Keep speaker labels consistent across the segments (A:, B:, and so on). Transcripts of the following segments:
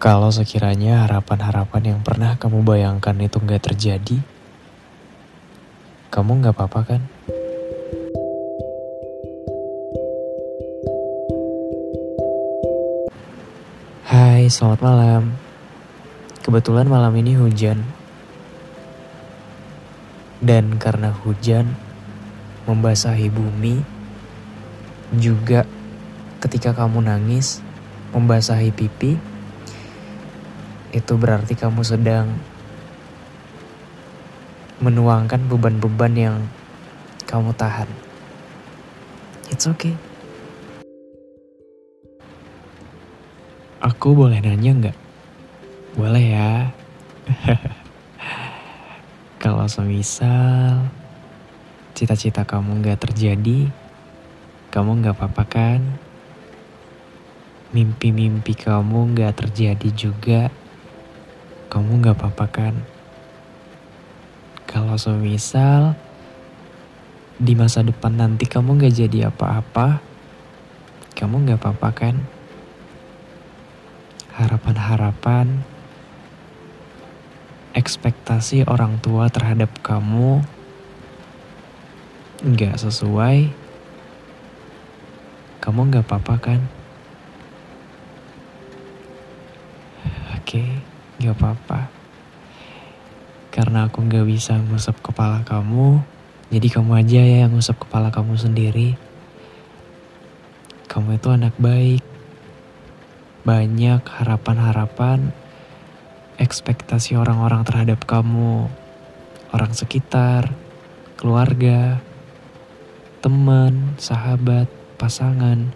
A: Kalau sekiranya harapan-harapan yang pernah kamu bayangkan itu nggak terjadi, kamu nggak apa-apa kan? Hai, selamat malam. Kebetulan malam ini hujan. Dan karena hujan membasahi bumi, juga ketika kamu nangis membasahi pipi, itu berarti kamu sedang menuangkan beban-beban yang kamu tahan. It's okay. Aku boleh nanya nggak? Boleh ya. Kalau semisal cita-cita kamu nggak terjadi, kamu nggak apa-apa kan? Mimpi-mimpi kamu nggak terjadi juga, kamu nggak apa-apa kan? Kalau semisal di masa depan nanti kamu nggak jadi apa-apa, kamu nggak apa-apa kan? Harapan-harapan, ekspektasi orang tua terhadap kamu nggak sesuai, kamu nggak apa-apa kan? Oke. Okay. Gak apa-apa. Karena aku gak bisa ngusap kepala kamu, jadi kamu aja ya yang ngusap kepala kamu sendiri. Kamu itu anak baik. Banyak harapan-harapan, ekspektasi orang-orang terhadap kamu, orang sekitar, keluarga, teman, sahabat, pasangan,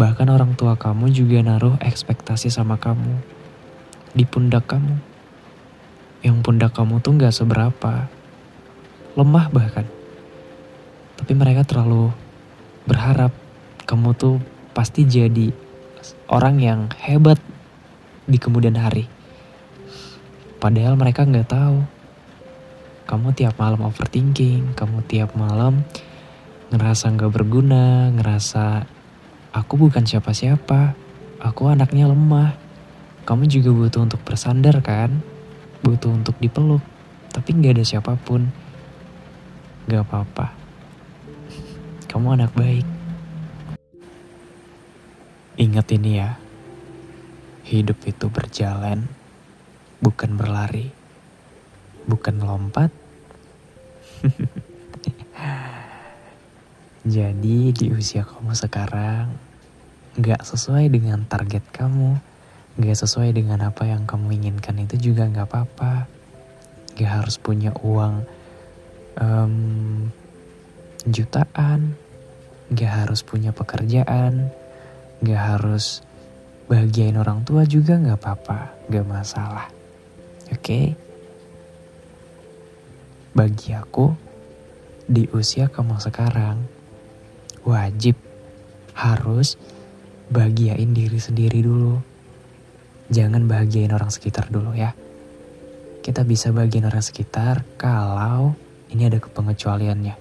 A: bahkan orang tua kamu juga naruh ekspektasi sama kamu di pundak kamu. Yang pundak kamu tuh gak seberapa. Lemah bahkan. Tapi mereka terlalu berharap kamu tuh pasti jadi orang yang hebat di kemudian hari. Padahal mereka nggak tahu. Kamu tiap malam overthinking, kamu tiap malam ngerasa nggak berguna, ngerasa aku bukan siapa-siapa, aku anaknya lemah kamu juga butuh untuk bersandar kan? Butuh untuk dipeluk. Tapi gak ada siapa pun. Gak apa-apa. Kamu anak baik. Ingat ini ya. Hidup itu berjalan, bukan berlari. Bukan lompat. Jadi di usia kamu sekarang, gak sesuai dengan target kamu gak sesuai dengan apa yang kamu inginkan itu juga gak apa-apa. Gak harus punya uang um, jutaan, gak harus punya pekerjaan, gak harus bahagiain orang tua juga gak apa-apa, gak masalah. Oke? Okay? Bagi aku, di usia kamu sekarang, wajib harus bahagiain diri sendiri dulu jangan bahagiain orang sekitar dulu ya. Kita bisa bahagiain orang sekitar kalau ini ada kepengecualiannya.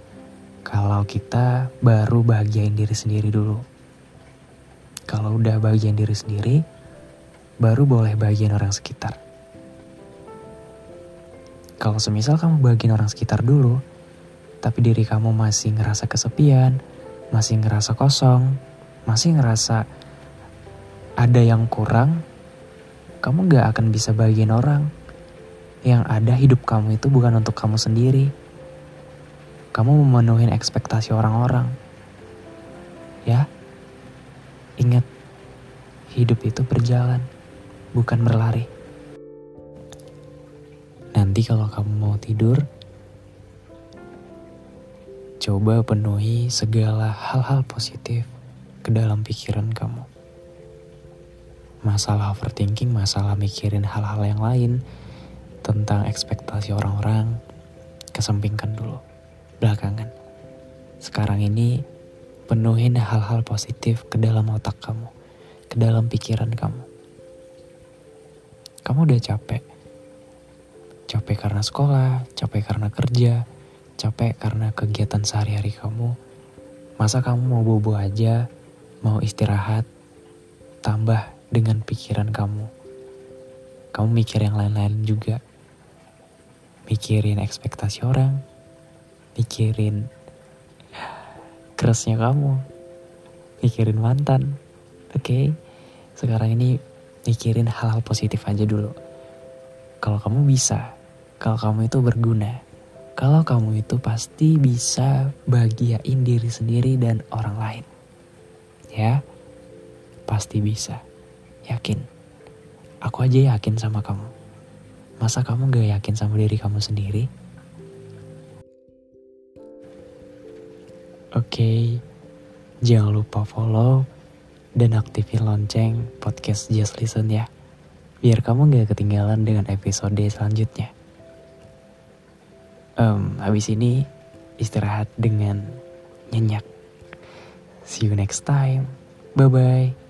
A: Kalau kita baru bahagiain diri sendiri dulu. Kalau udah bahagiain diri sendiri, baru boleh bahagiain orang sekitar. Kalau semisal kamu bahagiain orang sekitar dulu, tapi diri kamu masih ngerasa kesepian, masih ngerasa kosong, masih ngerasa ada yang kurang, kamu gak akan bisa bagian orang. Yang ada hidup kamu itu bukan untuk kamu sendiri. Kamu memenuhi ekspektasi orang-orang. Ya, ingat, hidup itu berjalan, bukan berlari. Nanti kalau kamu mau tidur, coba penuhi segala hal-hal positif ke dalam pikiran kamu masalah overthinking, masalah mikirin hal-hal yang lain tentang ekspektasi orang-orang, kesempingkan dulu, belakangan. Sekarang ini penuhin hal-hal positif ke dalam otak kamu, ke dalam pikiran kamu. Kamu udah capek. Capek karena sekolah, capek karena kerja, capek karena kegiatan sehari-hari kamu. Masa kamu mau bobo aja, mau istirahat, tambah dengan pikiran kamu. kamu mikir yang lain-lain juga. Mikirin ekspektasi orang, mikirin kerasnya kamu, mikirin mantan. Oke, okay? sekarang ini mikirin hal-hal positif aja dulu. Kalau kamu bisa, kalau kamu itu berguna, kalau kamu itu pasti bisa bahagiain diri sendiri dan orang lain. Ya, pasti bisa. Yakin. Aku aja yakin sama kamu. Masa kamu gak yakin sama diri kamu sendiri? Oke, okay, jangan lupa follow dan aktifin lonceng podcast Just Listen ya. Biar kamu gak ketinggalan dengan episode selanjutnya. Um, habis ini istirahat dengan nyenyak. See you next time. Bye-bye.